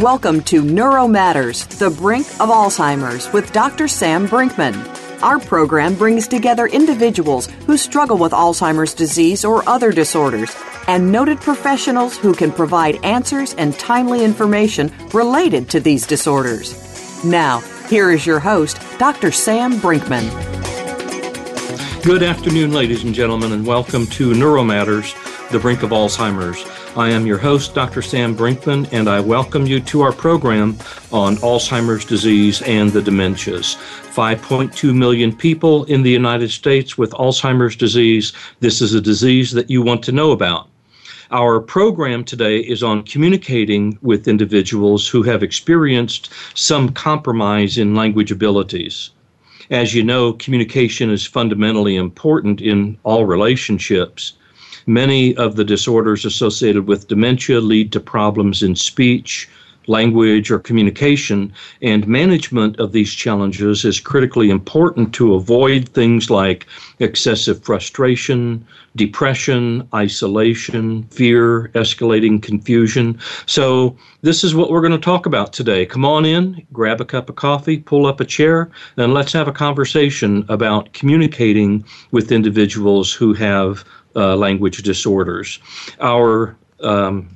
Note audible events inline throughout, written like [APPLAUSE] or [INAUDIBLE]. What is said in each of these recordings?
Welcome to Neuro Matters, the brink of Alzheimer's with Dr. Sam Brinkman. Our program brings together individuals who struggle with Alzheimer's disease or other disorders and noted professionals who can provide answers and timely information related to these disorders. Now, here is your host, Dr. Sam Brinkman. Good afternoon, ladies and gentlemen, and welcome to Neuro Matters, the brink of Alzheimer's. I am your host, Dr. Sam Brinkman, and I welcome you to our program on Alzheimer's disease and the dementias. 5.2 million people in the United States with Alzheimer's disease. This is a disease that you want to know about. Our program today is on communicating with individuals who have experienced some compromise in language abilities. As you know, communication is fundamentally important in all relationships. Many of the disorders associated with dementia lead to problems in speech, language, or communication, and management of these challenges is critically important to avoid things like excessive frustration, depression, isolation, fear, escalating confusion. So, this is what we're going to talk about today. Come on in, grab a cup of coffee, pull up a chair, and let's have a conversation about communicating with individuals who have language disorders. Our um,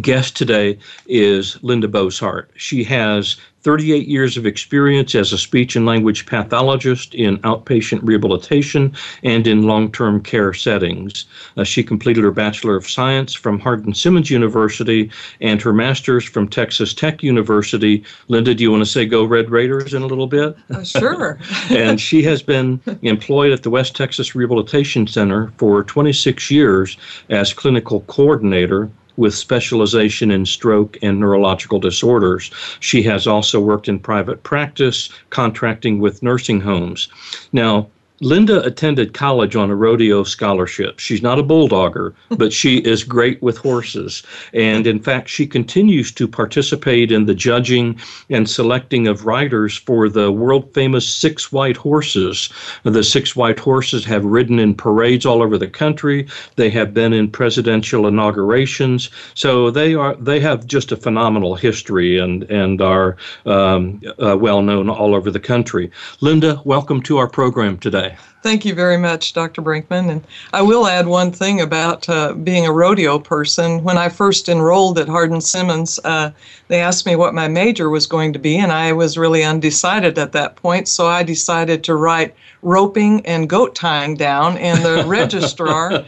guest today is Linda Boeshart. She has 38 years of experience as a speech and language pathologist in outpatient rehabilitation and in long term care settings. Uh, she completed her Bachelor of Science from Hardin Simmons University and her Master's from Texas Tech University. Linda, do you want to say go Red Raiders in a little bit? Uh, sure. [LAUGHS] and she has been employed at the West Texas Rehabilitation Center for 26 years as clinical coordinator with specialization in stroke and neurological disorders. She has also worked in private practice, contracting with nursing homes. Now, Linda attended college on a rodeo scholarship. She's not a bulldogger, [LAUGHS] but she is great with horses. And in fact, she continues to participate in the judging and selecting of riders for the world famous Six White Horses. The Six White Horses have ridden in parades all over the country. They have been in presidential inaugurations. So they are they have just a phenomenal history and and are um, uh, well known all over the country. Linda, welcome to our program today. Thank you very much, Dr. Brinkman. And I will add one thing about uh, being a rodeo person. When I first enrolled at Hardin Simmons, uh, they asked me what my major was going to be, and I was really undecided at that point. So I decided to write roping and goat tying down, and the [LAUGHS] registrar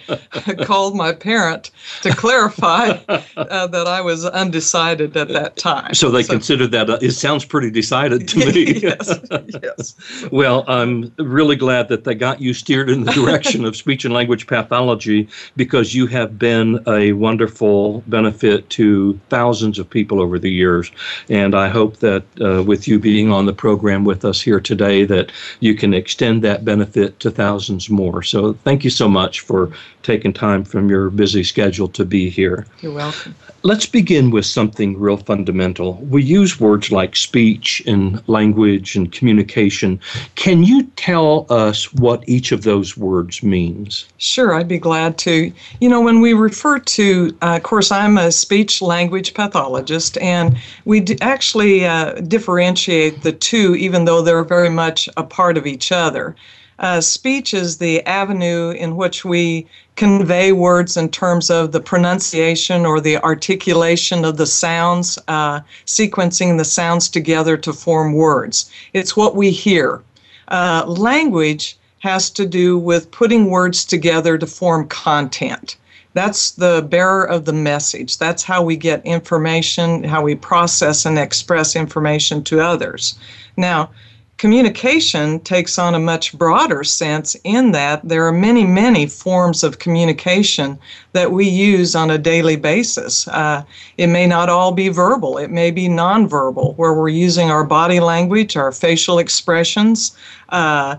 [LAUGHS] called my parent to clarify uh, that I was undecided at that time. So they so, considered that uh, it sounds pretty decided to [LAUGHS] me. yes, yes. well, I'm really glad that they got got you steered in the [LAUGHS] direction of speech and language pathology because you have been a wonderful benefit to thousands of people over the years. And I hope that uh, with you being on the program with us here today, that you can extend that benefit to thousands more. So thank you so much for taking time from your busy schedule to be here. You're welcome. Let's begin with something real fundamental. We use words like speech and language and communication. Can you tell us what each of those words means? Sure, I'd be glad to. You know, when we refer to, uh, of course, I'm a speech language pathologist, and we d- actually uh, differentiate the two, even though they're very much a part of each other. Uh, speech is the avenue in which we convey words in terms of the pronunciation or the articulation of the sounds, uh, sequencing the sounds together to form words. It's what we hear. Uh, language has to do with putting words together to form content. That's the bearer of the message. That's how we get information, how we process and express information to others. Now, communication takes on a much broader sense in that there are many, many forms of communication that we use on a daily basis. Uh, it may not all be verbal, it may be nonverbal, where we're using our body language, our facial expressions. Uh,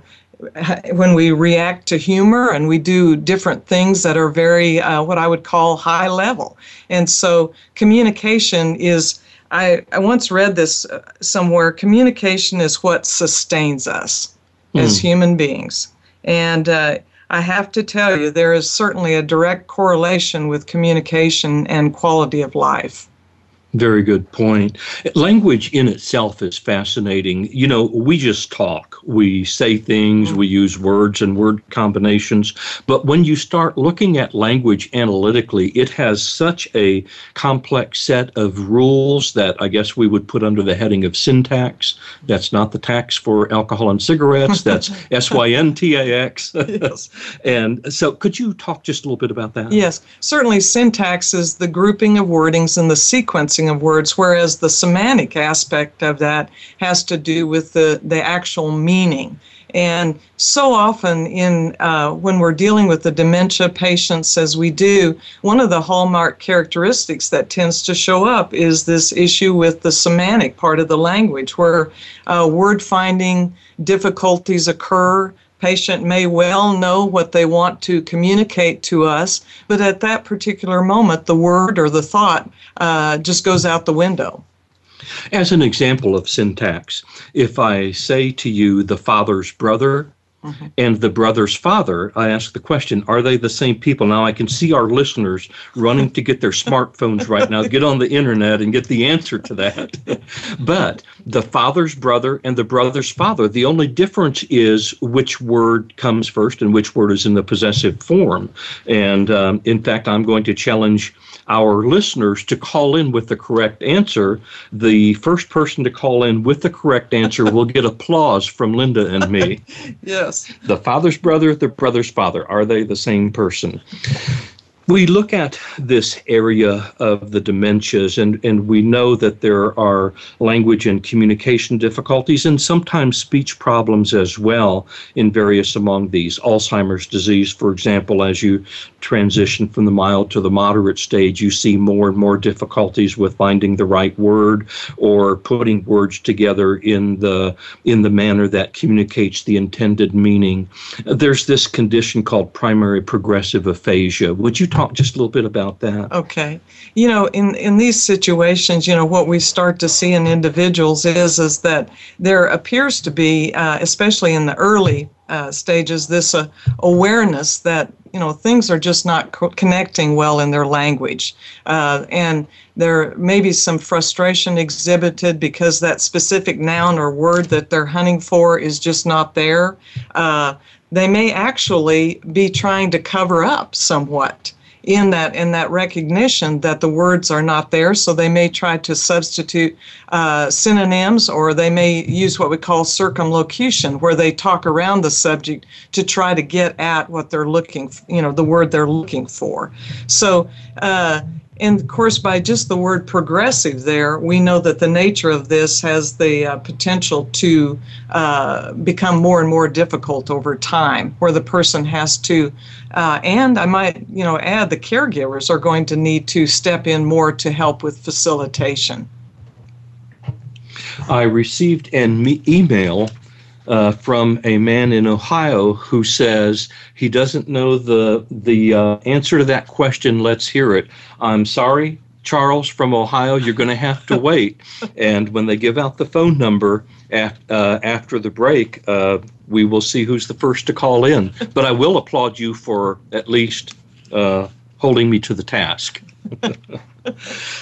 when we react to humor and we do different things that are very uh, what I would call high level. And so communication is, I, I once read this uh, somewhere communication is what sustains us mm. as human beings. And uh, I have to tell you, there is certainly a direct correlation with communication and quality of life. Very good point. Language in itself is fascinating. You know, we just talk. We say things, we use words and word combinations. But when you start looking at language analytically, it has such a complex set of rules that I guess we would put under the heading of syntax. That's not the tax for alcohol and cigarettes, that's [LAUGHS] S Y N T A X. [LAUGHS] And so, could you talk just a little bit about that? Yes, certainly syntax is the grouping of wordings and the of words, whereas the semantic aspect of that has to do with the, the actual meaning. And so often, in uh, when we're dealing with the dementia patients, as we do, one of the hallmark characteristics that tends to show up is this issue with the semantic part of the language, where uh, word finding difficulties occur patient may well know what they want to communicate to us, but at that particular moment, the word or the thought uh, just goes out the window. As an example of syntax, if I say to you the father's brother, Mm-hmm. And the brother's father, I ask the question, are they the same people? Now I can see our listeners running to get their [LAUGHS] smartphones right now, get on the internet and get the answer to that. [LAUGHS] but the father's brother and the brother's father, the only difference is which word comes first and which word is in the possessive form. And um, in fact, I'm going to challenge our listeners to call in with the correct answer. The first person to call in with the correct answer will get applause from Linda and me. [LAUGHS] yes. The father's brother, the brother's father, are they the same person? We look at this area of the dementias, and, and we know that there are language and communication difficulties and sometimes speech problems as well in various among these. Alzheimer's disease, for example, as you transition from the mild to the moderate stage, you see more and more difficulties with finding the right word or putting words together in the in the manner that communicates the intended meaning. There's this condition called primary progressive aphasia. Would you talk just a little bit about that? Okay. You know, in, in these situations, you know, what we start to see in individuals is is that there appears to be, uh, especially in the early uh, stages, this uh, awareness that you know things are just not co- connecting well in their language, uh, and there may be some frustration exhibited because that specific noun or word that they're hunting for is just not there. Uh, they may actually be trying to cover up somewhat in that in that recognition that the words are not there. So they may try to substitute uh, synonyms, or they may use what we call circumlocution, where they talk around the subject to try to get at what they're looking, you know, the word they're looking for. So. Uh, and of course, by just the word progressive there, we know that the nature of this has the uh, potential to uh, become more and more difficult over time, where the person has to, uh, and I might, you know, add the caregivers are going to need to step in more to help with facilitation. I received an email uh, from a man in Ohio who says he doesn't know the the uh, answer to that question. Let's hear it. I'm sorry, Charles from Ohio. You're going to have to wait. [LAUGHS] and when they give out the phone number af- uh, after the break, uh, we will see who's the first to call in. But I will applaud you for at least uh, holding me to the task. [LAUGHS]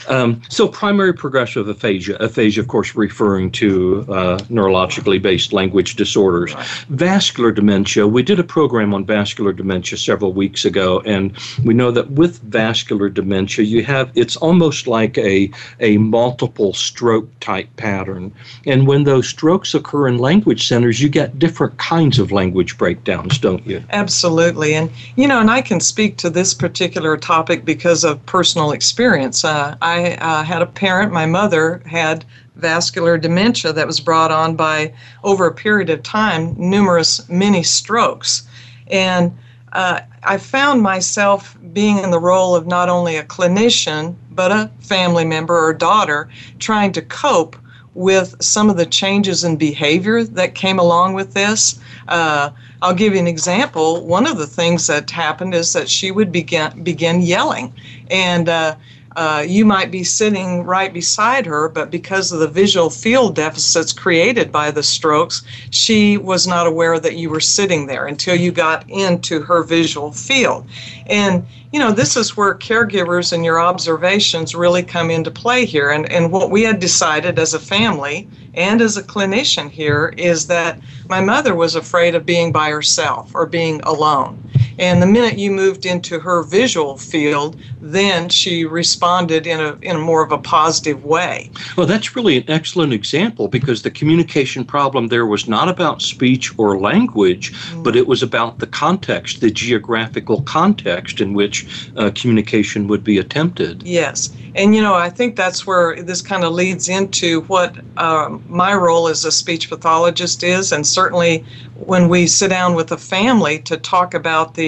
um, so, primary progressive aphasia, aphasia, of course, referring to uh, neurologically based language disorders. Right. Vascular dementia, we did a program on vascular dementia several weeks ago, and we know that with vascular dementia, you have it's almost like a, a multiple stroke type pattern. And when those strokes occur in language centers, you get different kinds of language breakdowns, don't you? Absolutely. And, you know, and I can speak to this particular topic because of personal experience experience. Uh, I uh, had a parent, my mother had vascular dementia that was brought on by, over a period of time, numerous mini strokes. And uh, I found myself being in the role of not only a clinician, but a family member or daughter, trying to cope with some of the changes in behavior that came along with this. Uh, I'll give you an example. One of the things that happened is that she would begin begin yelling, and uh, uh, you might be sitting right beside her, but because of the visual field deficits created by the strokes, she was not aware that you were sitting there until you got into her visual field. And you know, this is where caregivers and your observations really come into play here. And, and what we had decided as a family and as a clinician here is that my mother was afraid of being by herself or being alone. And the minute you moved into her visual field, then she responded in a, in a more of a positive way. Well, that's really an excellent example because the communication problem there was not about speech or language, mm-hmm. but it was about the context, the geographical context in which uh, communication would be attempted. Yes. And, you know, I think that's where this kind of leads into what uh, my role as a speech pathologist is. And certainly when we sit down with a family to talk about the,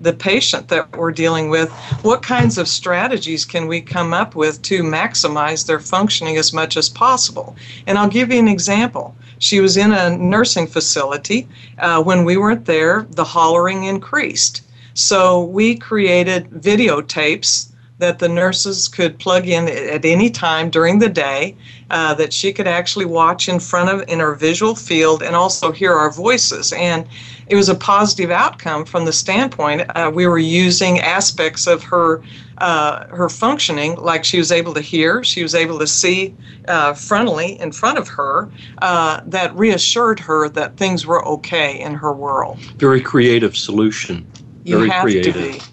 the patient that we're dealing with, what kinds of strategies can we come up with to maximize their functioning as much as possible? And I'll give you an example. She was in a nursing facility. Uh, when we weren't there, the hollering increased. So we created videotapes that the nurses could plug in at any time during the day uh, that she could actually watch in front of in her visual field and also hear our voices. And it was a positive outcome from the standpoint uh, we were using aspects of her uh, her functioning like she was able to hear she was able to see uh, frontally in front of her uh, that reassured her that things were okay in her world. Very creative solution. You very creative.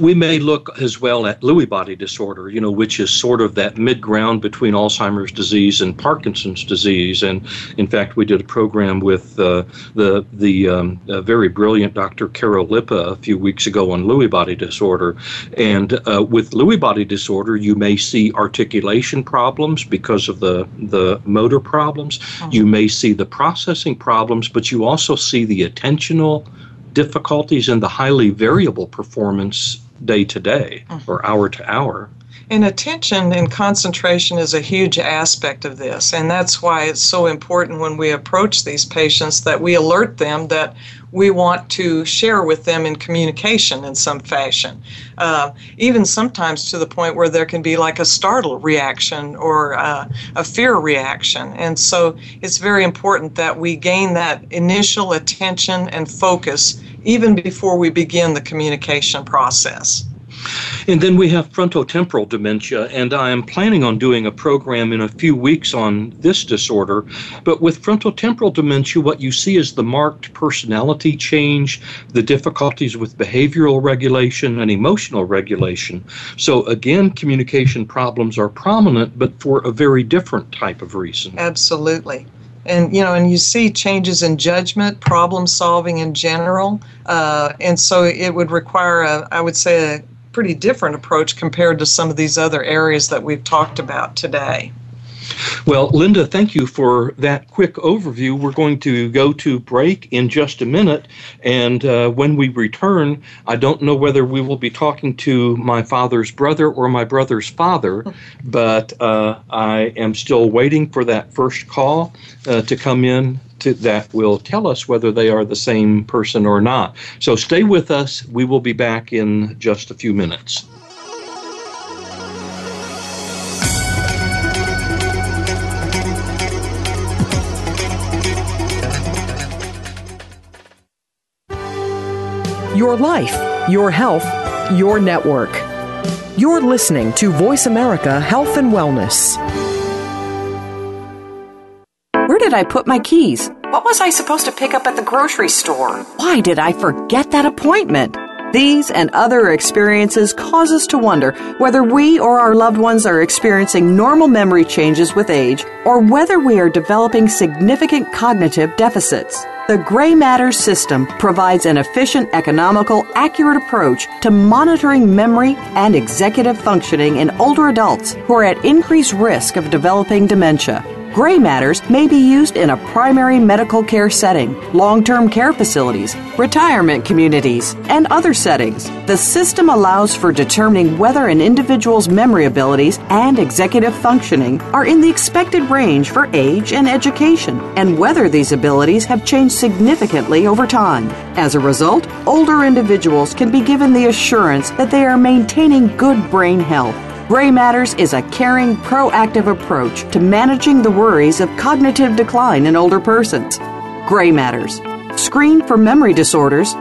We may look as well at Lewy body disorder, you know, which is sort of that mid ground between Alzheimer's disease and Parkinson's disease. And in fact, we did a program with uh, the the um, uh, very brilliant Dr. Carol Lippa a few weeks ago on Lewy body disorder. And uh, with Lewy body disorder, you may see articulation problems because of the the motor problems. Mm-hmm. You may see the processing problems, but you also see the attentional difficulties in the highly variable performance day to day mm-hmm. or hour to hour. And attention and concentration is a huge aspect of this. And that's why it's so important when we approach these patients that we alert them that we want to share with them in communication in some fashion. Uh, even sometimes to the point where there can be like a startle reaction or uh, a fear reaction. And so it's very important that we gain that initial attention and focus even before we begin the communication process. And then we have frontotemporal dementia, and I am planning on doing a program in a few weeks on this disorder. But with frontotemporal dementia, what you see is the marked personality change, the difficulties with behavioral regulation and emotional regulation. So, again, communication problems are prominent, but for a very different type of reason. Absolutely and you know and you see changes in judgment problem solving in general uh, and so it would require a, I would say a pretty different approach compared to some of these other areas that we've talked about today well, Linda, thank you for that quick overview. We're going to go to break in just a minute. And uh, when we return, I don't know whether we will be talking to my father's brother or my brother's father, but uh, I am still waiting for that first call uh, to come in to, that will tell us whether they are the same person or not. So stay with us. We will be back in just a few minutes. Your life, your health, your network. You're listening to Voice America Health and Wellness. Did I put my keys? What was I supposed to pick up at the grocery store? Why did I forget that appointment? These and other experiences cause us to wonder whether we or our loved ones are experiencing normal memory changes with age or whether we are developing significant cognitive deficits. The Gray matter system provides an efficient, economical, accurate approach to monitoring memory and executive functioning in older adults who are at increased risk of developing dementia. Gray matters may be used in a primary medical care setting, long term care facilities, retirement communities, and other settings. The system allows for determining whether an individual's memory abilities and executive functioning are in the expected range for age and education, and whether these abilities have changed significantly over time. As a result, older individuals can be given the assurance that they are maintaining good brain health Gray Matters is a caring, proactive approach to managing the worries of cognitive decline in older persons. Gray Matters. Screen for memory disorders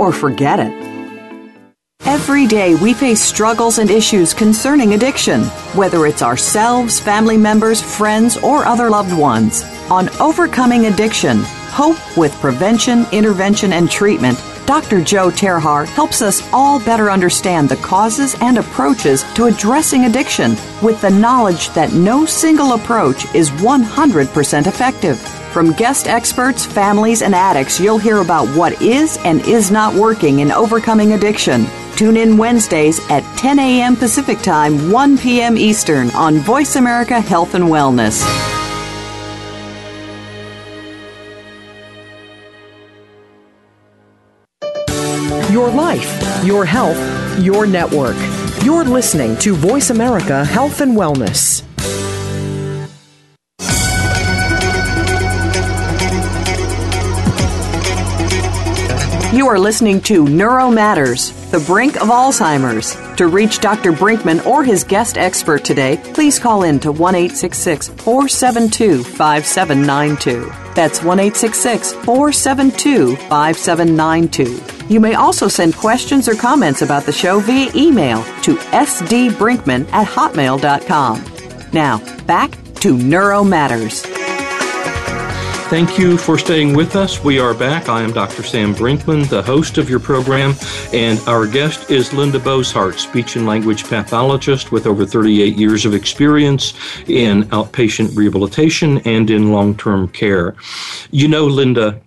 or forget it. Every day we face struggles and issues concerning addiction, whether it's ourselves, family members, friends, or other loved ones. On Overcoming Addiction, Hope with Prevention, Intervention, and Treatment Dr. Joe Terhar helps us all better understand the causes and approaches to addressing addiction with the knowledge that no single approach is 100% effective. From guest experts, families, and addicts, you'll hear about what is and is not working in overcoming addiction. Tune in Wednesdays at 10 a.m. Pacific Time, 1 p.m. Eastern on Voice America Health and Wellness. Your health, your network. You're listening to Voice America Health and Wellness. You are listening to Neuro Matters, the brink of Alzheimer's. To reach Dr. Brinkman or his guest expert today, please call in to 1 472 5792. That's 1 472 5792. You may also send questions or comments about the show via email to sdbrinkman at hotmail.com. Now, back to Neuro Matters. Thank you for staying with us. We are back. I am Dr. Sam Brinkman, the host of your program, and our guest is Linda Boeshart, speech and language pathologist with over 38 years of experience in outpatient rehabilitation and in long term care. You know, Linda,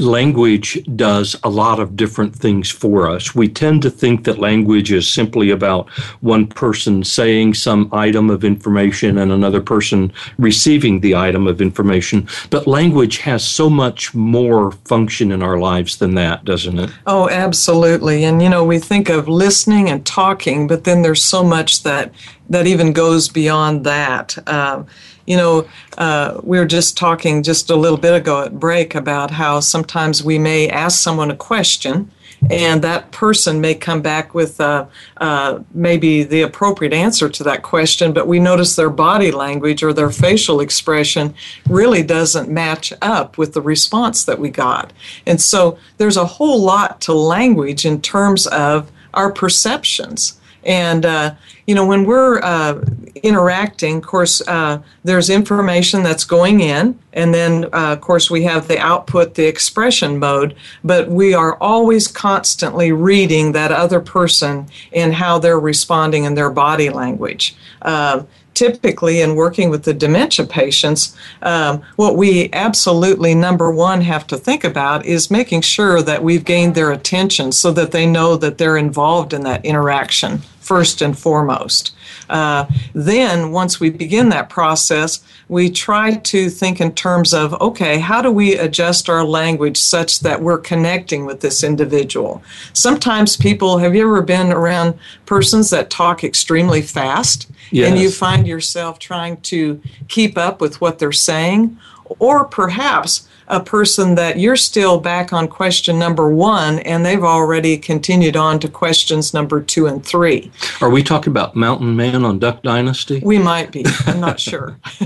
language does a lot of different things for us. We tend to think that language is simply about one person saying some item of information and another person receiving the item of information. But language has so much more function in our lives than that, doesn't it? Oh, absolutely. And, you know, we think of listening and talking, but then there's so much that, that even goes beyond that. Um, you know, uh, we were just talking just a little bit ago at break about how sometimes we may ask someone a question and that person may come back with uh, uh, maybe the appropriate answer to that question, but we notice their body language or their facial expression really doesn't match up with the response that we got. And so there's a whole lot to language in terms of our perceptions. And, uh, you know, when we're uh, interacting, of course, uh, there's information that's going in, and then, uh, of course, we have the output, the expression mode, but we are always constantly reading that other person and how they're responding in their body language. Uh, typically in working with the dementia patients, um, what we absolutely, number one, have to think about is making sure that we've gained their attention so that they know that they're involved in that interaction first and foremost. Uh, then, once we begin that process, we try to think in terms of okay, how do we adjust our language such that we're connecting with this individual? Sometimes people, have you ever been around persons that talk extremely fast? Yes. And you find yourself trying to keep up with what they're saying? Or perhaps a person that you're still back on question number one and they've already continued on to questions number two and three. Are we talking about Mountain Man on Duck Dynasty? We might be. I'm not sure. [LAUGHS]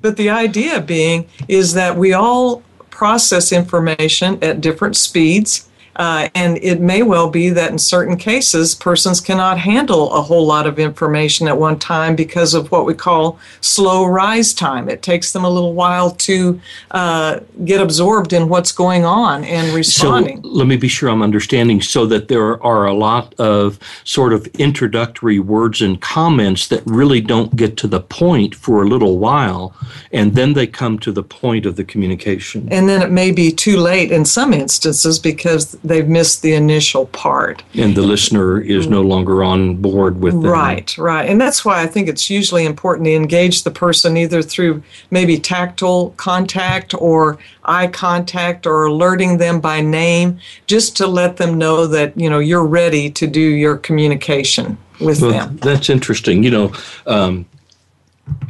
but the idea being is that we all process information at different speeds Uh, and it may well be that in certain cases, persons cannot handle a whole lot of information at one time because of what we call slow rise time. It takes them a little while to uh, get absorbed in what's going on and responding. So let me be sure I'm understanding so that there are a lot of sort of introductory words and comments that really don't get to the point for a little while, and then they come to the point of the communication. And then it may be too late in some instances because they've missed the initial part. And the listener is no longer on board with them. Right, right. And that's why I think it's usually important to engage the person either through maybe tactile contact or eye contact or alerting them by name just to let them know that, you know, you're ready to do your communication with well, them. That's interesting. You know, um,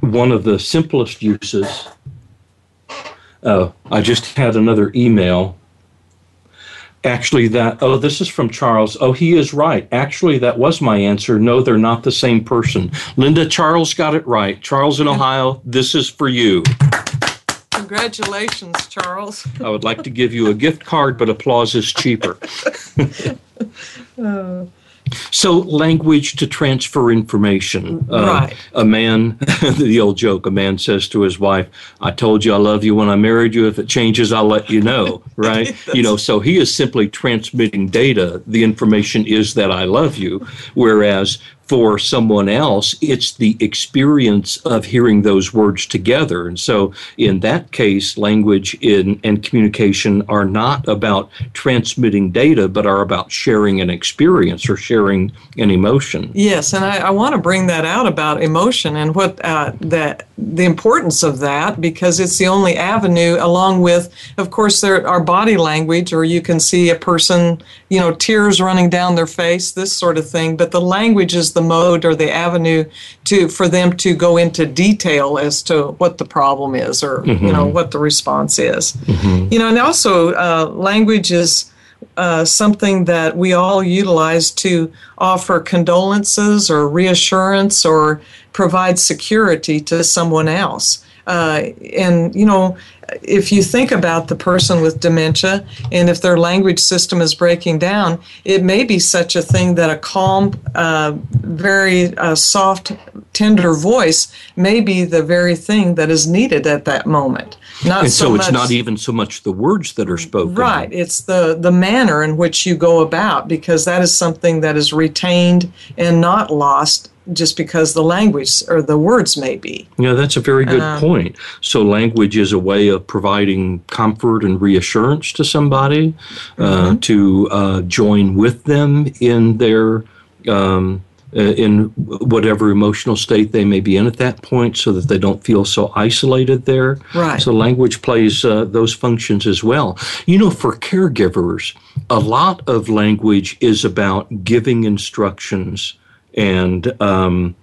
one of the simplest uses. Uh, I just had another email actually that oh this is from charles. Oh he is right. Actually that was my answer. No they're not the same person. Linda charles got it right. Charles in ohio this is for you. Congratulations charles. I would like to give you a gift card but applause is cheaper. [LAUGHS] [LAUGHS] Uh. So, language to transfer information. Uh, right. A man, [LAUGHS] the old joke, a man says to his wife, I told you I love you when I married you. If it changes, I'll let you know. [LAUGHS] Right? you know, so he is simply transmitting data. The information is that I love you. Whereas for someone else, it's the experience of hearing those words together. And so, in that case, language in, and communication are not about transmitting data, but are about sharing an experience or sharing an emotion. Yes, and I, I want to bring that out about emotion and what uh, that the importance of that because it's the only avenue, along with, of course, there our body language, or you can see a person, you know, tears running down their face, this sort of thing. But the language is the mode or the avenue to for them to go into detail as to what the problem is or mm-hmm. you know what the response is. Mm-hmm. You know, and also uh, language is. Uh, something that we all utilize to offer condolences or reassurance or provide security to someone else. Uh, and, you know, if you think about the person with dementia and if their language system is breaking down, it may be such a thing that a calm, uh, very uh, soft, tender voice may be the very thing that is needed at that moment. Not and so, so it's not even so much the words that are spoken. Right. It's the, the manner in which you go about because that is something that is retained and not lost just because the language or the words may be. Yeah, that's a very good um, point. So, language is a way of providing comfort and reassurance to somebody, uh, mm-hmm. to uh, join with them in their. Um, uh, in whatever emotional state they may be in at that point, so that they don't feel so isolated there. Right. So language plays uh, those functions as well. You know, for caregivers, a lot of language is about giving instructions and um,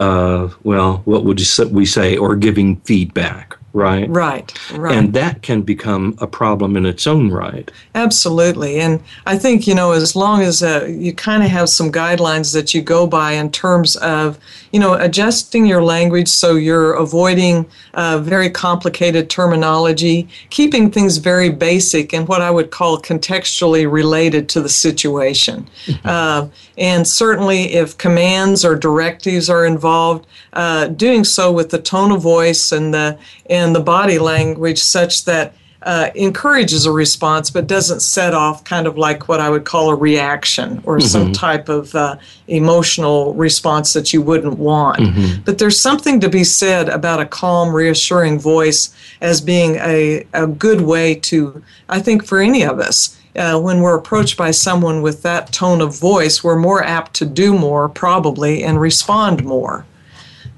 uh, well, what would we say, or giving feedback right? Right, right. And that can become a problem in its own right. Absolutely. And I think, you know, as long as uh, you kind of have some guidelines that you go by in terms of, you know, adjusting your language so you're avoiding uh, very complicated terminology, keeping things very basic and what I would call contextually related to the situation. Mm-hmm. Uh, and certainly if commands or directives are involved, uh, doing so with the tone of voice and the and the body language such that uh, encourages a response but doesn't set off kind of like what I would call a reaction or mm-hmm. some type of uh, emotional response that you wouldn't want. Mm-hmm. But there's something to be said about a calm, reassuring voice as being a, a good way to, I think, for any of us. Uh, when we're approached by someone with that tone of voice, we're more apt to do more, probably, and respond more.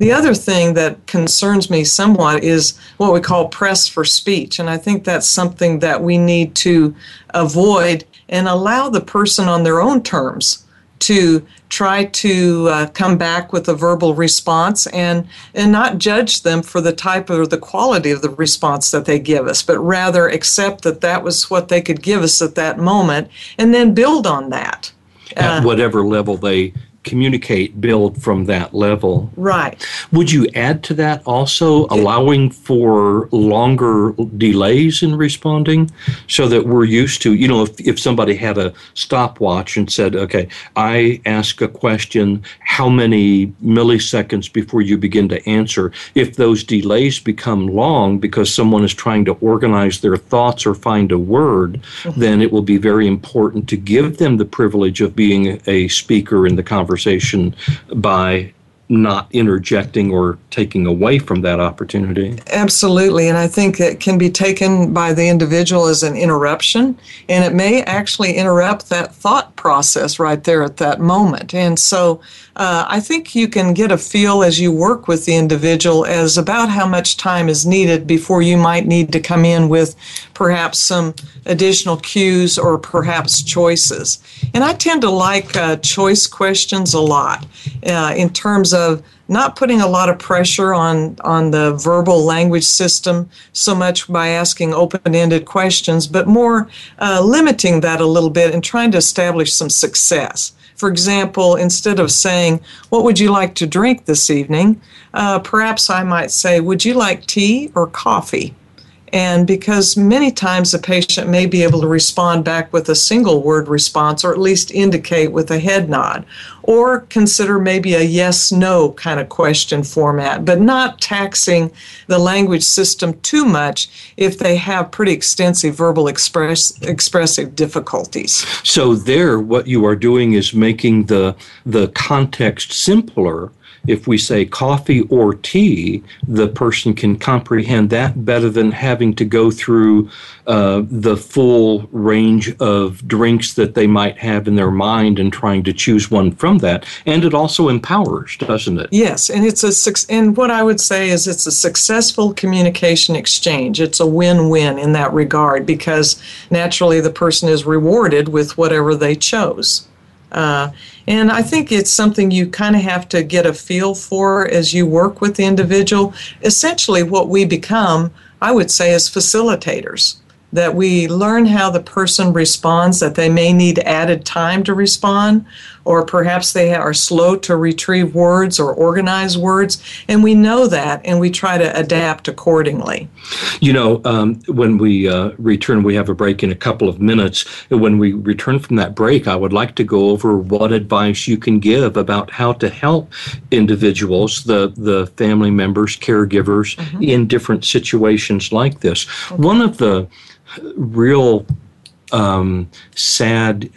The other thing that concerns me somewhat is what we call press for speech. And I think that's something that we need to avoid and allow the person on their own terms to try to uh, come back with a verbal response and and not judge them for the type or the quality of the response that they give us but rather accept that that was what they could give us at that moment and then build on that at uh, whatever level they communicate build from that level. Right. Would you add to that also allowing for longer delays in responding so that we're used to, you know, if, if somebody had a stopwatch and said, okay, I ask a question, how many milliseconds before you begin to answer? If those delays become long because someone is trying to organize their thoughts or find a word, mm-hmm. then it will be very important to give them the privilege of being a speaker in the conversation conversation by not interjecting or taking away from that opportunity. Absolutely. And I think it can be taken by the individual as an interruption, and it may actually interrupt that thought process right there at that moment. And so uh, I think you can get a feel as you work with the individual as about how much time is needed before you might need to come in with perhaps some additional cues or perhaps choices. And I tend to like uh, choice questions a lot uh, in terms of not putting a lot of pressure on, on the verbal language system so much by asking open ended questions, but more uh, limiting that a little bit and trying to establish some success. For example, instead of saying, What would you like to drink this evening? Uh, perhaps I might say, Would you like tea or coffee? And because many times the patient may be able to respond back with a single word response or at least indicate with a head nod, or consider maybe a yes no kind of question format, but not taxing the language system too much if they have pretty extensive verbal express, expressive difficulties. So, there, what you are doing is making the, the context simpler if we say coffee or tea, the person can comprehend that better than having to go through uh, the full range of drinks that they might have in their mind and trying to choose one from that. And it also empowers, doesn't it? Yes, and it's a and what I would say is it's a successful communication exchange. It's a win-win in that regard because naturally the person is rewarded with whatever they chose. Uh, and I think it's something you kind of have to get a feel for as you work with the individual. Essentially, what we become, I would say, is facilitators that we learn how the person responds, that they may need added time to respond, or perhaps they are slow to retrieve words or organize words. And we know that and we try to adapt accordingly. You know, um, when we uh, return, we have a break in a couple of minutes. When we return from that break, I would like to go over what advice you can give about how to help individuals, the, the family members, caregivers, mm-hmm. in different situations like this. Okay. One of the real um, sad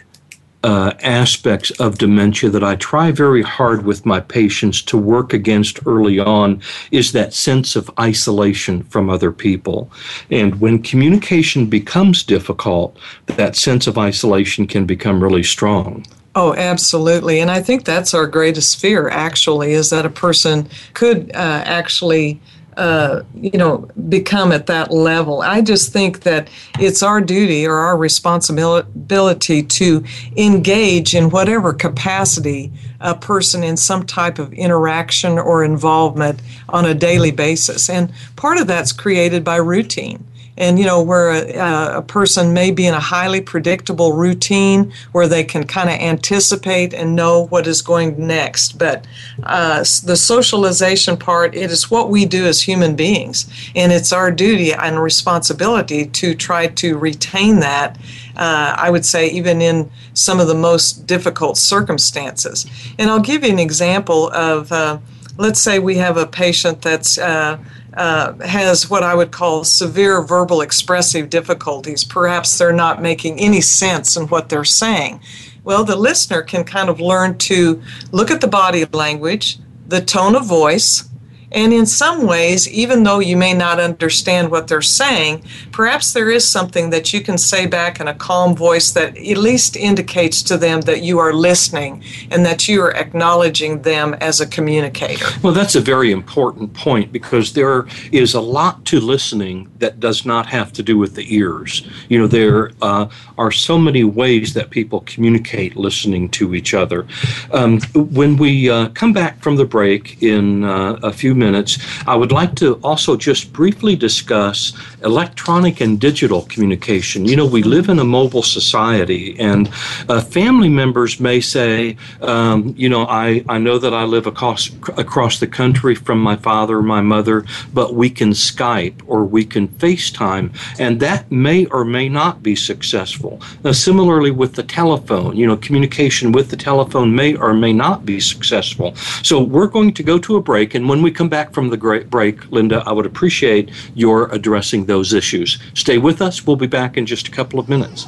uh, aspects of dementia that I try very hard with my patients to work against early on is that sense of isolation from other people. And when communication becomes difficult, that sense of isolation can become really strong. Oh, absolutely. And I think that's our greatest fear, actually, is that a person could uh, actually uh, you know, become at that level. I just think that it's our duty or our responsibility to engage in whatever capacity a person in some type of interaction or involvement on a daily basis. And part of that's created by routine and you know where a, a, person may be in a highly predictable routine where they can kind of anticipate and know what is going next but uh, the socialization part it is what we do as human beings and it's our duty and responsibility to try to retain that uh, I would say, even in some of the most difficult circumstances. And I'll give you an example of, uh, let's say we have a patient that's uh, uh, has what I would call severe verbal expressive difficulties. Perhaps they're not making any sense in what they're saying. Well, the listener can kind of learn to look at the body language, the tone of voice, and in some ways, even though you may not understand what they're saying, perhaps there is something that you can say back in a calm voice that at least indicates to them that you are listening and that you are acknowledging them as a communicator. Well, that's a very important point because there is a lot to listening that does not have to do with the ears. You know, there uh, are so many ways that people communicate listening to each other. Um, when we uh, come back from the break in uh, a few minutes, I would like to also just briefly discuss electronic and digital communication. You know, we live in a mobile society, and uh, family members may say, um, you know, I, I know that I live across, across the country from my father or my mother, but we can Skype or we can FaceTime, and that may or may not be successful. Now, similarly with the telephone, you know, communication with the telephone may or may not be successful. So we're going to go to a break, and when we come back from the break, Linda, I would appreciate your addressing those issues. Stay with us. We'll be back in just a couple of minutes.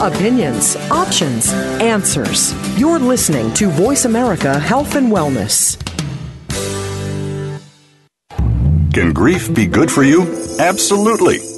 Opinions, options, answers. You're listening to Voice America Health and Wellness. Can grief be good for you? Absolutely.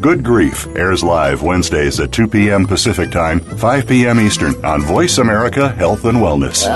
Good Grief airs live Wednesdays at 2 p.m. Pacific Time, 5 p.m. Eastern on Voice America Health and Wellness.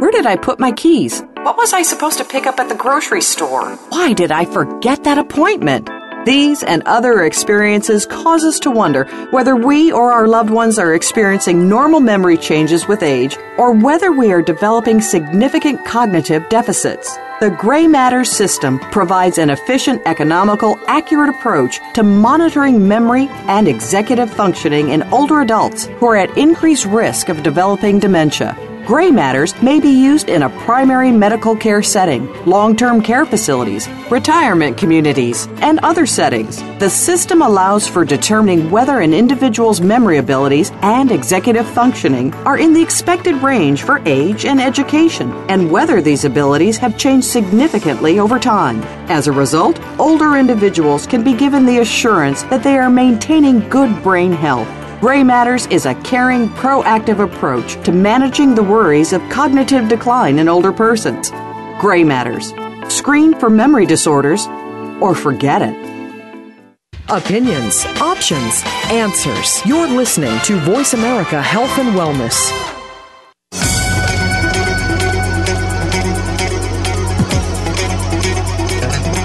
Where did I put my keys? What was I supposed to pick up at the grocery store? Why did I forget that appointment? These and other experiences cause us to wonder whether we or our loved ones are experiencing normal memory changes with age or whether we are developing significant cognitive deficits. The Gray Matters system provides an efficient, economical, accurate approach to monitoring memory and executive functioning in older adults who are at increased risk of developing dementia. Gray matters may be used in a primary medical care setting, long term care facilities, retirement communities, and other settings. The system allows for determining whether an individual's memory abilities and executive functioning are in the expected range for age and education, and whether these abilities have changed significantly over time. As a result, older individuals can be given the assurance that they are maintaining good brain health. Gray Matters is a caring, proactive approach to managing the worries of cognitive decline in older persons. Gray Matters. Screen for memory disorders or forget it. Opinions, options, answers. You're listening to Voice America Health and Wellness.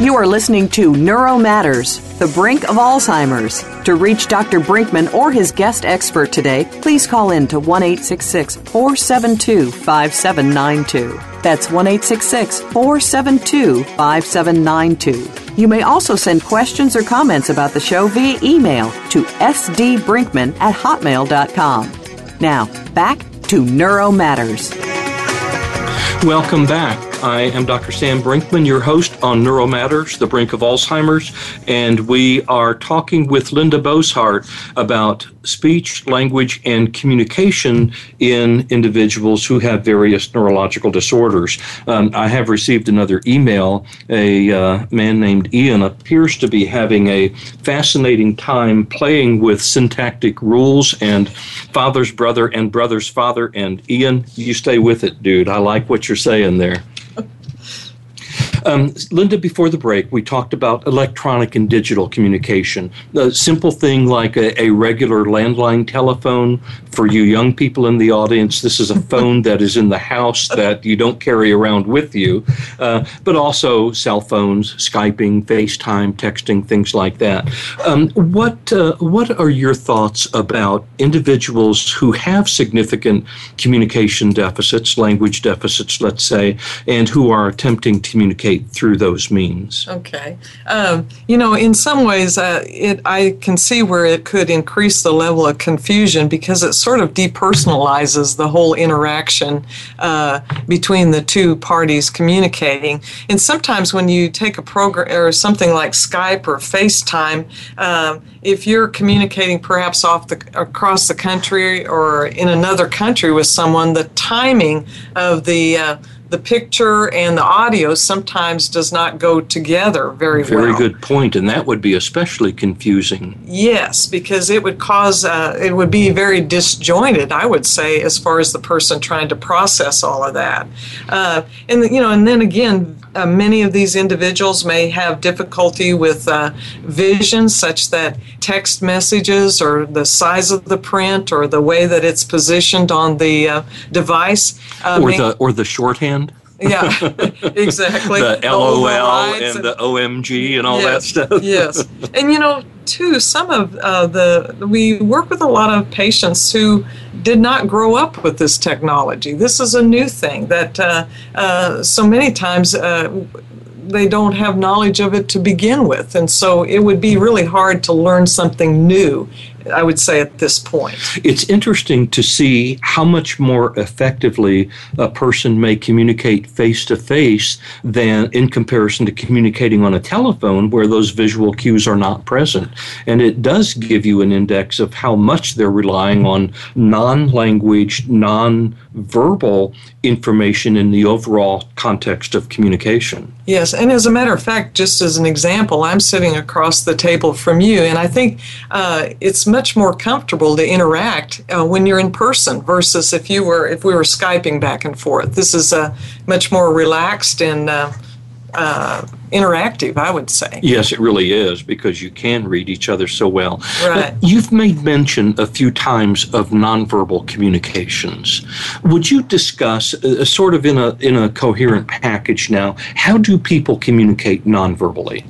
You are listening to Neuro Matters, the brink of Alzheimer's. To reach Dr. Brinkman or his guest expert today, please call in to 1 472 5792. That's 1 472 5792. You may also send questions or comments about the show via email to sdbrinkman at hotmail.com. Now, back to Neuro Matters. Welcome back. I am Dr. Sam Brinkman, your host on Neuro Matters, the brink of Alzheimer's, and we are talking with Linda Boeshart about speech, language, and communication in individuals who have various neurological disorders. Um, I have received another email. A uh, man named Ian appears to be having a fascinating time playing with syntactic rules and father's brother and brother's father. And Ian, you stay with it, dude. I like what you're saying there. Um, Linda, before the break, we talked about electronic and digital communication. A simple thing like a, a, regular landline telephone for you young people in the audience. This is a [LAUGHS] phone that is in the house that you don't carry around with you, uh, but also cell phones, Skyping, FaceTime, texting, things like that. Um, what uh, What are your thoughts about individuals who have significant communication deficits, language deficits, let's say, and who are attempting to communicate? Communicate through those means. Okay. Um, you know, in some ways, uh, it I can see where it could increase the level of confusion because it sort of depersonalizes the whole interaction uh, between the two parties communicating. And sometimes when you take a program or something like Skype or FaceTime, um, if you're communicating perhaps off the across the country or in another country with someone, the timing of the uh, the picture and the audio sometimes does not go together very, very well. Very good point, and that would be especially confusing. Yes, because it would cause uh, it would be very disjointed. I would say, as far as the person trying to process all of that, uh, and you know, and then again, uh, many of these individuals may have difficulty with uh, vision, such that text messages or the size of the print or the way that it's positioned on the uh, device, uh, or may- the or the shorthand yeah, [LAUGHS] exactly. the, the LOL and, and, the OMG and all yes, that stuff. yes, [LAUGHS] and you know, too, some of uh, the we work with a lot of patients who did not grow up with this technology. This is a new thing that uh, uh, so many times uh, they don't have knowledge of it to begin with. And so it would be really hard to learn something new I would say at this point. It's interesting to see how much more effectively a person may communicate face to face than in comparison to communicating on a telephone where those visual cues are not present. And it does give you an index of how much they're relying on non language, non verbal information in the overall context of communication. Yes, and as a matter of fact, just as an example, I'm sitting across the table from you, and I think uh, it's much more comfortable to interact uh, when you're in person versus if you were if we were skyping back and forth. This is uh, much more relaxed and uh, uh, interactive, I would say. Yes, it really is because you can read each other so well. Right. Uh, you've made mention a few times of nonverbal communications. Would you discuss, uh, sort of in a in a coherent package now, how do people communicate nonverbally?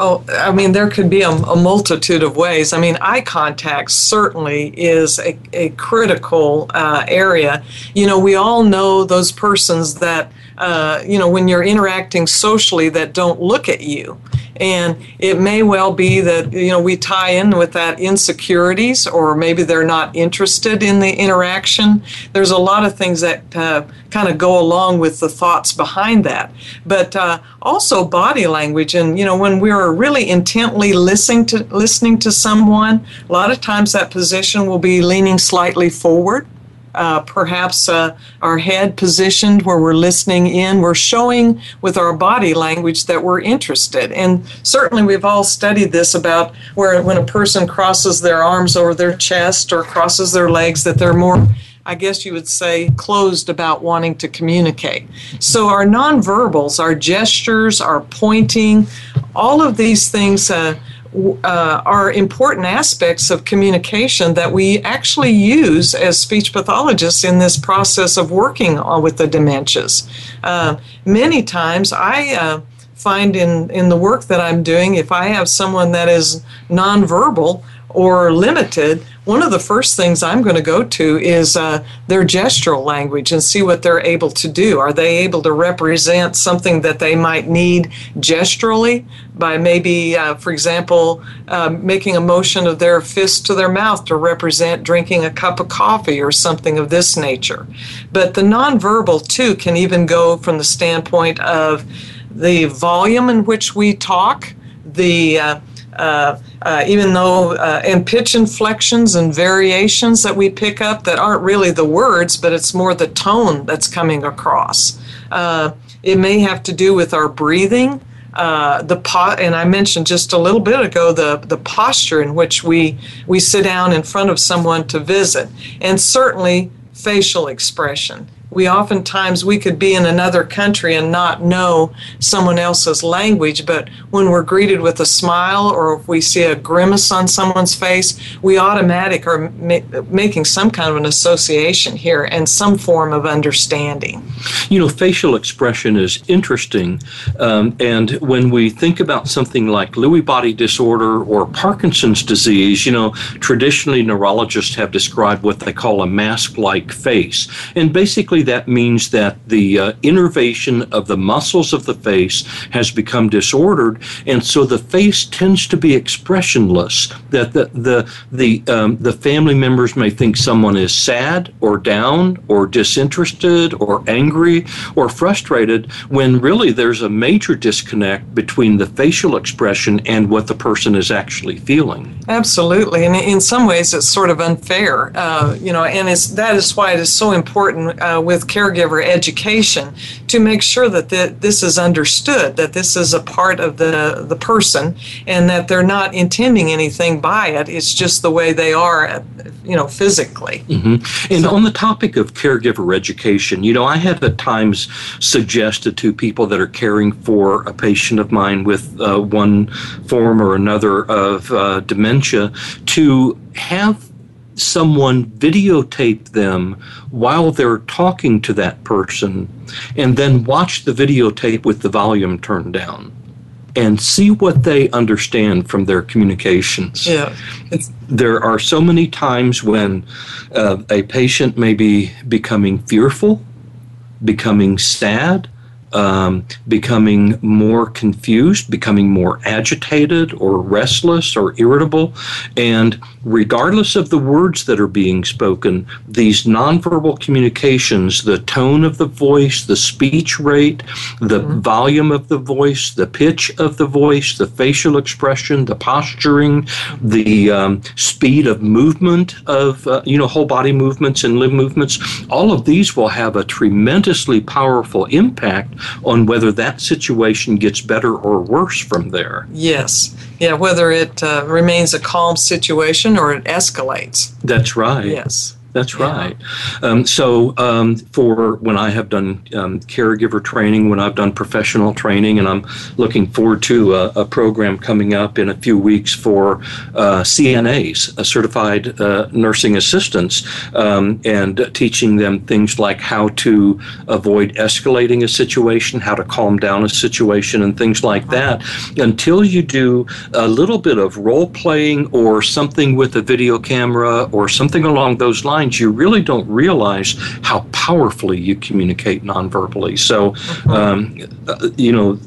Oh, I mean, there could be a, a, multitude of ways. I mean, eye contact certainly is a, a critical uh, area. You know, we all know those persons that uh, you know, when you're interacting socially that don't look at you. And it may well be that, you know, we tie in with that insecurities or maybe they're not interested in the interaction. There's a lot of things that uh, kind of go along with the thoughts behind that. But uh, also body language. And, you know, when we're really intently listening to, listening to someone, a lot of times that position will be leaning slightly forward uh, perhaps uh, our head positioned where we're listening in. We're showing with our body language that we're interested. And certainly we've all studied this about where when a person crosses their arms over their chest or crosses their legs, that they're more. I guess you would say, closed about wanting to communicate. So, our nonverbals, our gestures, our pointing, all of these things uh, uh, are important aspects of communication that we actually use as speech pathologists in this process of working on, with the dementias. Uh, many times I uh, find in, in the work that I'm doing, if I have someone that is nonverbal or limited, one of the first things I'm going to go to is uh, their gestural language and see what they're able to do. Are they able to represent something that they might need gesturally by maybe, uh, for example, uh, making a motion of their fist to their mouth to represent drinking a cup of coffee or something of this nature? But the nonverbal, too, can even go from the standpoint of the volume in which we talk, the uh, uh, uh, even though uh, and pitch inflections and variations that we pick up that aren't really the words, but it's more the tone that's coming across. Uh, it may have to do with our breathing. Uh, the pot, and I mentioned just a little bit ago the the posture in which we we sit down in front of someone to visit, and certainly facial expression we oftentimes we could be in another country and not know someone else's language but when we're greeted with a smile or if we see a grimace on someone's face we automatic are ma- making some kind of an association here and some form of understanding. You know facial expression is interesting um, and when we think about something like lewy body disorder or parkinson's disease you know traditionally neurologists have described what they call a mask like face. And basically that means that the uh, innervation of the muscles of the face has become disordered, and so the face tends to be expressionless. That the the the um, the family members may think someone is sad or down or disinterested or angry or frustrated, when really there's a major disconnect between the facial expression and what the person is actually feeling. Absolutely, and in some ways it's sort of unfair, uh, you know, and it's that is why it is so important. Uh, with caregiver education to make sure that the, this is understood, that this is a part of the, the person, and that they're not intending anything by it. It's just the way they are, you know, physically. Mm-hmm. And so, on the topic of caregiver education, you know, I have at times suggested to people that are caring for a patient of mine with uh, one form or another of uh, dementia to have someone videotape them while they're talking to that person and then watch the videotape with the volume turned down and see what they understand from their communications. Yeah. there are so many times when uh, a patient may be becoming fearful, becoming sad, um, becoming more confused, becoming more agitated or restless or irritable. And regardless of the words that are being spoken, these nonverbal communications, the tone of the voice, the speech rate, the mm-hmm. volume of the voice, the pitch of the voice, the facial expression, the posturing, the um, speed of movement of, uh, you know, whole body movements and limb movements, all of these will have a tremendously powerful impact on whether that situation gets better or worse from there. Yes. Yeah, whether it uh, remains a calm situation or it escalates. That's right. Yes. That's right. Um, so, um, for when I have done um, caregiver training, when I've done professional training, and I'm looking forward to a, a program coming up in a few weeks for uh, CNAs, certified uh, nursing assistants, um, and teaching them things like how to avoid escalating a situation, how to calm down a situation, and things like that. Until you do a little bit of role playing or something with a video camera or something along those lines you really don't realize how powerfully you communicate nonverbally. So, mm-hmm. um, uh, you know,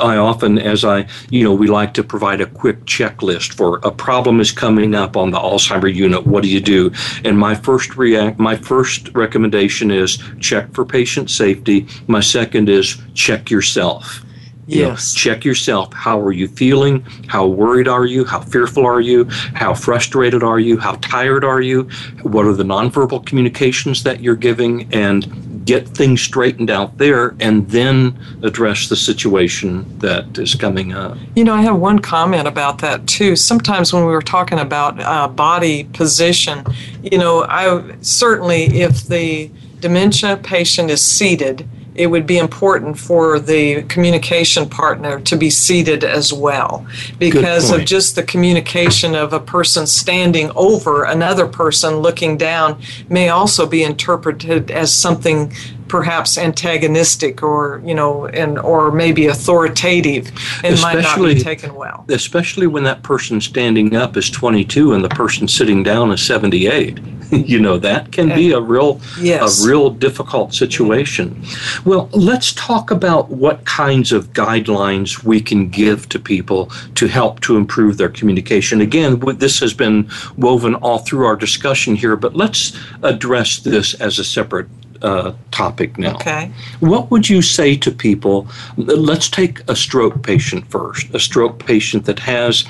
I often, as I, you know, we like to provide a quick checklist for a problem is coming up on the Alzheimer unit. What do you do? And my first react, my first recommendation is check for patient safety. My second is check yourself. Yes. You know, check yourself. How are you feeling? How worried are you? How fearful are you? How frustrated are you? How tired are you? What are the nonverbal communications that you're giving? And get things straightened out there and then address the situation that is coming up. You know, I have one comment about that too. Sometimes when we were talking about uh, body position, you know, I certainly if the dementia patient is seated, it would be important for the communication partner to be seated as well. Because of just the communication of a person standing over another person looking down may also be interpreted as something perhaps antagonistic or you know and or maybe authoritative and especially, might not be taken well. especially when that person standing up is 22 and the person sitting down is 78 [LAUGHS] you know that can be a real yes. a real difficult situation. Well let's talk about what kinds of guidelines we can give to people to help to improve their communication. Again this has been woven all through our discussion here but let's address this as a separate uh, topic now. Okay. What would you say to people? Let's take a stroke patient first, a stroke patient that has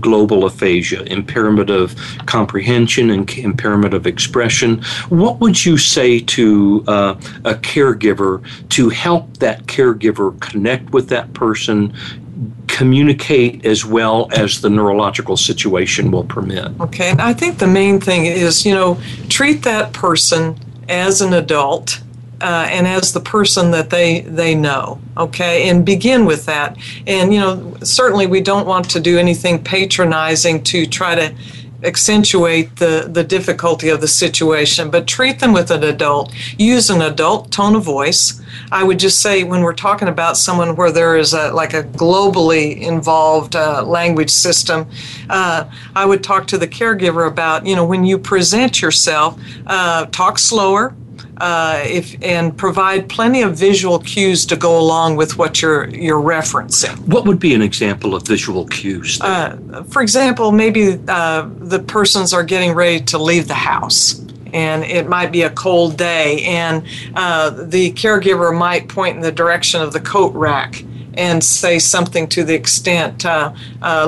global aphasia, impairment of comprehension and impairment of expression. What would you say to uh, a caregiver to help that caregiver connect with that person? communicate as well as the neurological situation will permit. Okay, I think the main thing is, you know, treat that person as an adult uh, and as the person that they they know okay? And begin with that. And you know certainly we don't want to do anything patronizing to try to accentuate the the difficulty of the situation but treat them with an adult. Use an adult tone of voice. I would just say when we're talking about someone where there is a like a globally involved uh, language system uh, i would talk to the caregiver about you know when you present yourself uh, talk slower uh, if and provide plenty of visual cues to go along with what you're you're referencing. What would be an example of visual cues? Uh, for example, maybe uh, the persons are getting ready to leave the house. And it might be a cold day, and uh, the caregiver might point in the direction of the coat rack and say something to the extent, uh,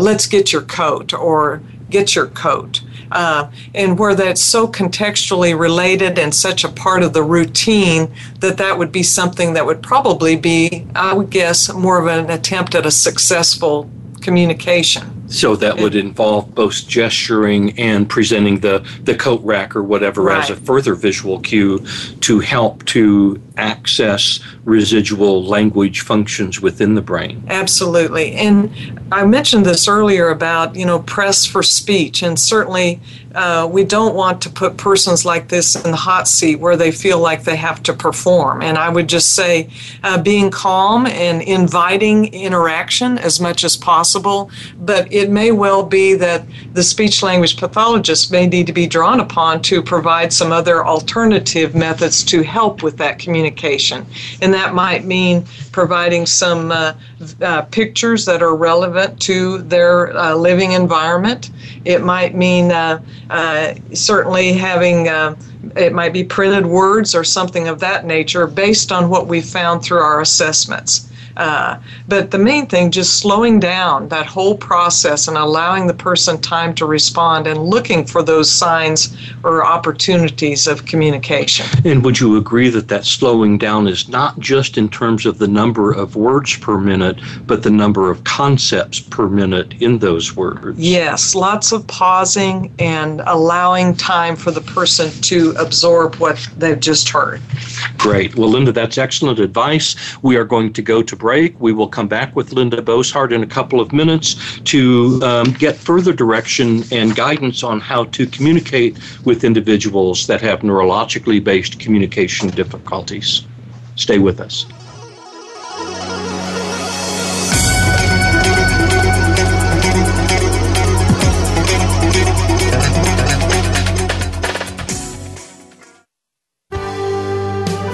"Let's get your coat," or "Get your coat." Uh, and where that's so contextually related and such a part of the routine that that would be something that would probably be, I would guess, more of an attempt at a successful communication. So that would involve both gesturing and presenting the, the coat rack or whatever right. as a further visual cue to help to access residual language functions within the brain. Absolutely. And I mentioned this earlier about, you know, press for speech. And certainly uh, we don't want to put persons like this in the hot seat where they feel like they have to perform. And I would just say uh, being calm and inviting interaction as much as possible. But it may well be that the speech language pathologist may need to be drawn upon to provide some other alternative methods to help with that communication. And that might mean providing some uh, uh pictures that are relevant to their uh, living environment. It might mean uh, certainly having uh, it might be printed words or something of that nature based on what we've found through our assessments. Uh, but the main thing, just slowing down that whole process and allowing the person time to respond and looking for those signs or opportunities of communication. And would you agree that that slowing down is not just in terms of the number of words per minute, but the number of concepts per minute in those words? Yes, lots of pausing and allowing time for the person to absorb what they've just heard. Great. Well, Linda, that's excellent advice. We are going to go to break. We will come back with Linda Boeshart in a couple of minutes to um, get further direction and guidance on how to communicate with individuals that have neurologically based communication difficulties. Stay with us.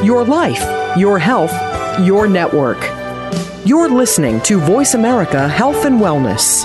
Your life, your health, your network. You're listening to Voice America Health and Wellness.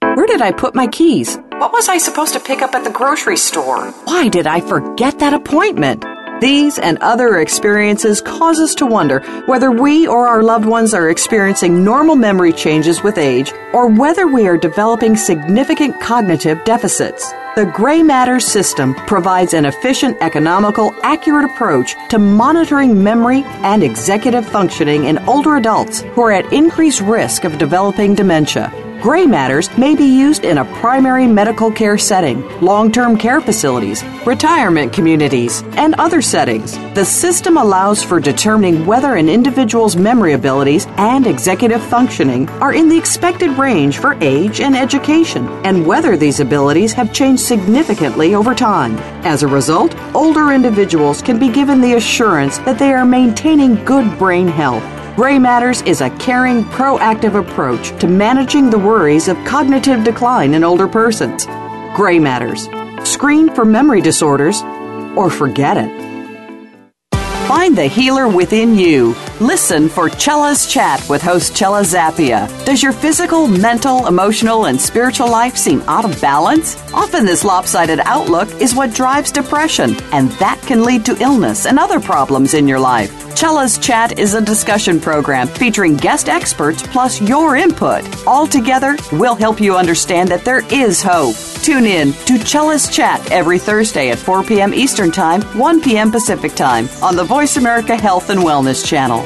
Where did I put my keys? What was I supposed to pick up at the grocery store? Why did I forget that appointment? These and other experiences cause us to wonder whether we or our loved ones are experiencing normal memory changes with age or whether we are developing significant cognitive deficits. The Gray Matter system provides an efficient, economical, accurate approach to monitoring memory and executive functioning in older adults who are at increased risk of developing dementia. Gray matters may be used in a primary medical care setting, long term care facilities, retirement communities, and other settings. The system allows for determining whether an individual's memory abilities and executive functioning are in the expected range for age and education, and whether these abilities have changed significantly over time. As a result, older individuals can be given the assurance that they are maintaining good brain health Gray Matters is a caring, proactive approach to managing the worries of cognitive decline in older persons. Gray Matters. Screen for memory disorders or forget it. Find the healer within you. Listen for Chella's Chat with host Chella Zappia. Does your physical, mental, emotional, and spiritual life seem out of balance? Often this lopsided outlook is what drives depression, and that can lead to illness and other problems in your life. Chella's Chat is a discussion program featuring guest experts plus your input. All together, we'll help you understand that there is hope. Tune in to Chella's Chat every Thursday at 4 p.m. Eastern Time, 1 p.m. Pacific Time on the Voice America Health and Wellness channel.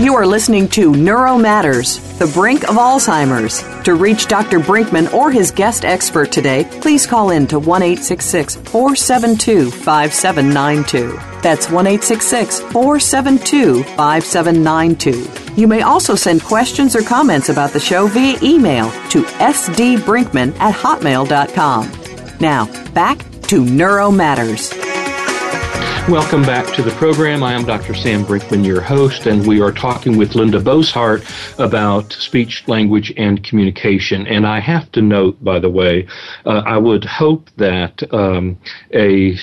You are listening to Neuro Matters, the brink of Alzheimer's. To reach Dr. Brinkman or his guest expert today, please call in to 1 472 5792. That's 1 472 5792. You may also send questions or comments about the show via email to sdbrinkman at hotmail.com. Now, back to Neuro Matters. Welcome back to the program. I am Dr. Sam Brinkman, your host, and we are talking with Linda Boeshart about speech, language, and communication. And I have to note, by the way, uh, I would hope that um, a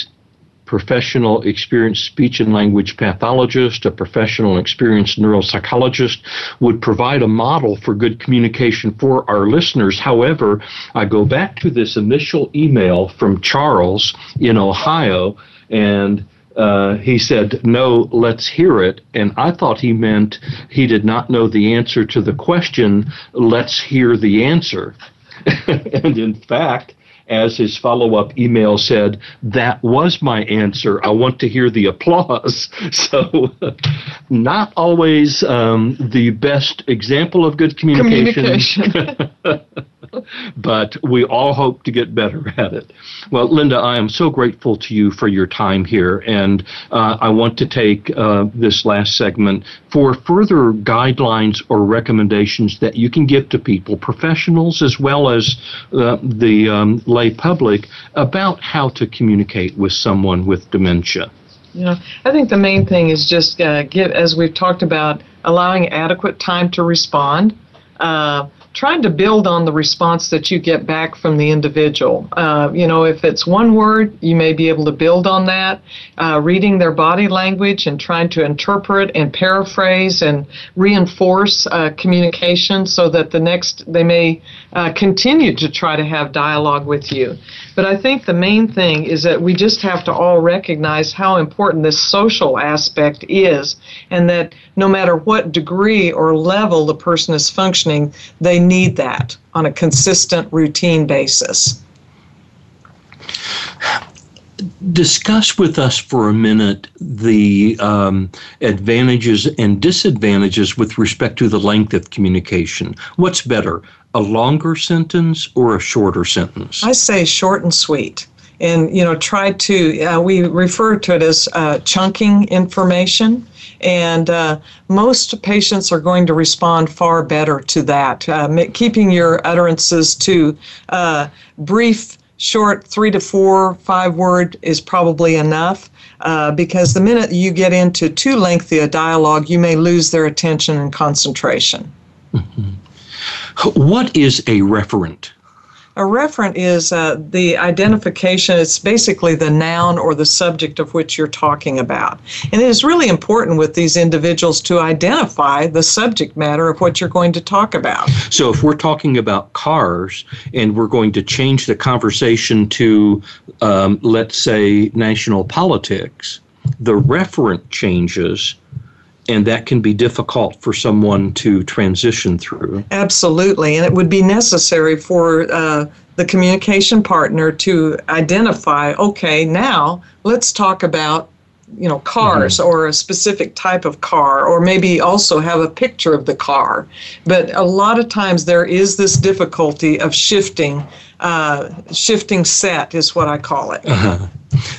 professional, experienced speech and language pathologist, a professional, experienced neuropsychologist, would provide a model for good communication for our listeners. However, I go back to this initial email from Charles in Ohio, and uh, he said, No, let's hear it. And I thought he meant he did not know the answer to the question, let's hear the answer. [LAUGHS] and in fact, as his follow up email said, that was my answer. I want to hear the applause. [LAUGHS] So, [LAUGHS] not always um, the best example of good communication. communication. [LAUGHS] but we all hope to get better at it. Well, Linda, I am so grateful to you for your time here, and uh, I want to take uh, this last segment for further guidelines or recommendations that you can give to people, professionals as well as uh, the um, lay public, about how to communicate with someone with dementia. Yeah, I think the main thing is just give, as we've talked about, allowing adequate time to respond. Uh, trying to build on the response that you get back from the individual. Uh, you know, if it's one word, you may be able to build on that. Uh, reading their body language and trying to interpret and paraphrase and reinforce uh, communication so that the next they may uh, continue to try to have dialogue with you. But I think the main thing is that we just have to all recognize how important this social aspect is, and that no matter what degree or level the person is functioning, they need that on a consistent, routine basis. Discuss with us for a minute the um, advantages and disadvantages with respect to the length of communication. What's better, a longer sentence or a shorter sentence? I say short and sweet. And, you know, try to, uh, we refer to it as uh, chunking information. And uh, most patients are going to respond far better to that. Uh, keeping your utterances to uh, brief, short, three to four, five word is probably enough. Uh, because the minute you get into too lengthy a dialogue, you may lose their attention and concentration. Mm-hmm. What is a referent? A referent is uh, the identification, it's basically the noun or the subject of which you're talking about. And it is really important with these individuals to identify the subject matter of what you're going to talk about. So if we're talking about cars and we're going to change the conversation to, um, let's say, national politics, the referent changes and that can be difficult for someone to transition through. Absolutely, and it would be necessary for uh, the communication partner to identify okay, now let's talk about you know cars mm-hmm. or a specific type of car or maybe also have a picture of the car but a lot of times there is this difficulty of shifting uh, shifting set is what i call it uh-huh.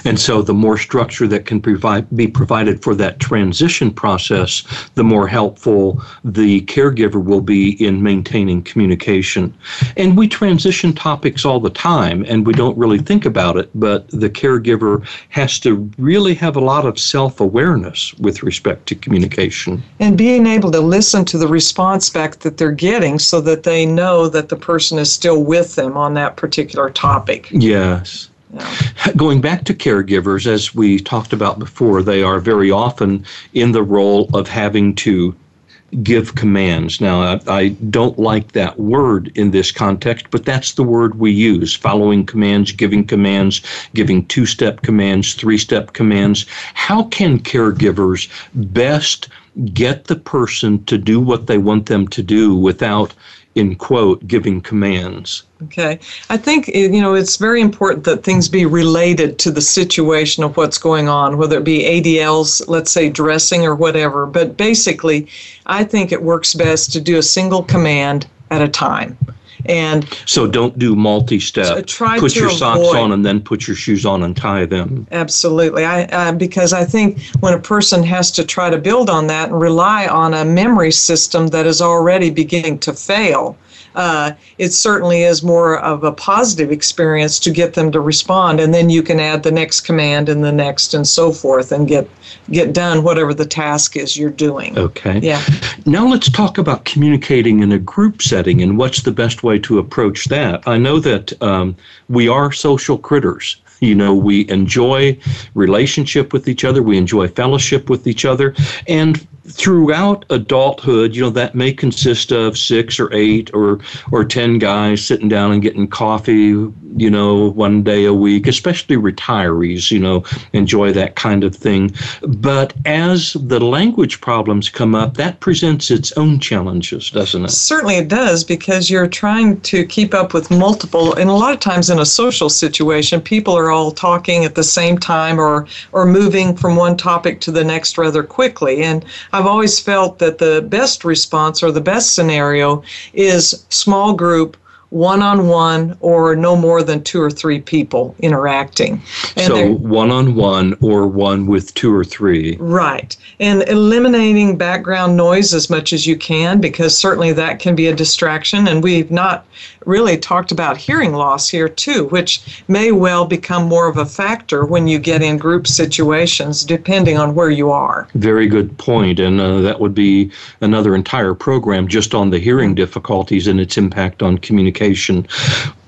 And so, the more structure that can provide, be provided for that transition process, the more helpful the caregiver will be in maintaining communication. And we transition topics all the time, and we don't really think about it, but the caregiver has to really have a lot of self awareness with respect to communication. And being able to listen to the response back that they're getting so that they know that the person is still with them on that particular topic. Yes. Going back to caregivers, as we talked about before, they are very often in the role of having to give commands. Now, I, I, don't like that word in this context, but that's the word we use following commands, giving commands, giving two step commands, three step commands. How can caregivers best get the person to do what they want them to do without in quote, giving commands. Okay. I think, eh, you know, it's very important that things be related to the situation of what's going on, whether it be ADLs, let's say dressing or whatever. But basically, I think it works best to do a single command at a time. And so don't do multi-step. Try put your avoid. socks on and then put your shoes on and tie them. Absolutely. I uh, because I think when a person has to try to build on that and rely on a memory system that is already beginning to fail, uh, it certainly is more of a positive experience to get them to respond, and then you can add the next command and the next and so forth, and get get done whatever the task is you're doing. Okay. Yeah. Now let's talk about communicating in a group setting and what's the best way to approach that. I know that um, we are social critters You know, we enjoy relationship with each other, we enjoy fellowship with each other, and throughout adulthood, you know, that may consist of six or eight or or ten guys sitting down and getting coffee, you know, one day a week, especially retirees, you know, enjoy that kind of thing. But as the language problems come up, that presents its own challenges, doesn't it? Certainly it does, because you're trying to keep up with multiple and a lot of times in a social situation, people are all talking at the same time or or moving from one topic to the next rather quickly. And I've always felt that the best response or the best scenario is small group one on one or no more than two or three people interacting. And so one on one or one with two or three. Right. And eliminating background noise as much as you can because certainly that can be a distraction. And we've not really talked about hearing loss here too, which may well become more of a factor when you get in group situations depending on where you are. Very good point. And uh, that would be another entire program just on the hearing difficulties and its impact on communication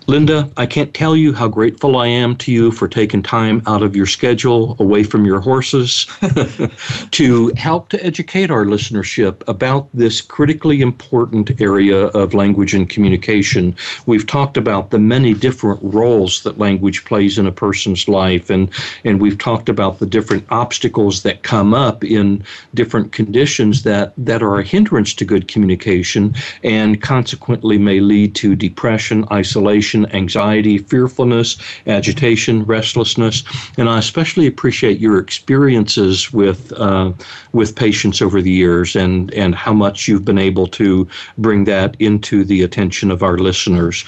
Linda, I can't tell you how grateful I am to you for taking time out of your schedule away from your horses [LAUGHS] to help to educate our listenership about this critically important area of language and communication. We've talked about the many different roles that language plays in a person's life, and, and we've talked about the different obstacles that come up in different conditions that, that are a hindrance to good communication and consequently may lead to depression, isolation depression, anxiety, fearfulness, agitation, restlessness, and I especially appreciate your experiences with uh, with patients over the years and and how much you've been able to bring that into the attention of our listeners.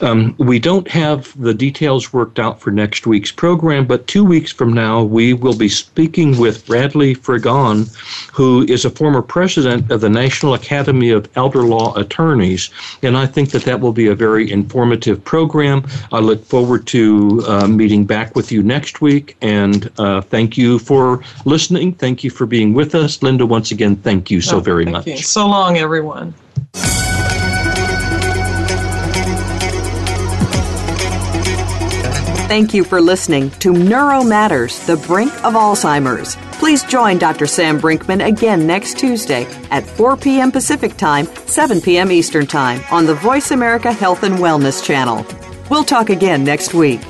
Um, we don't have the details worked out for next week's program, but two weeks from now we will be speaking with Bradley Frigon, who is a former president of the National Academy of Elder Law Attorneys, and I think that that will be a very informative program. I look forward to uh, meeting back with you next week. And uh, thank you for listening. Thank you for being with us. Linda, once again, thank you so oh, very much. You. So long, everyone. Thank you for listening to Neuro Matters, the brink of Alzheimer's. Please join Dr. Sam Brinkman again next Tuesday at 4 p.m. Pacific Time, 7 p.m. Eastern Time on the Voice America Health and Wellness channel. We'll talk again next week.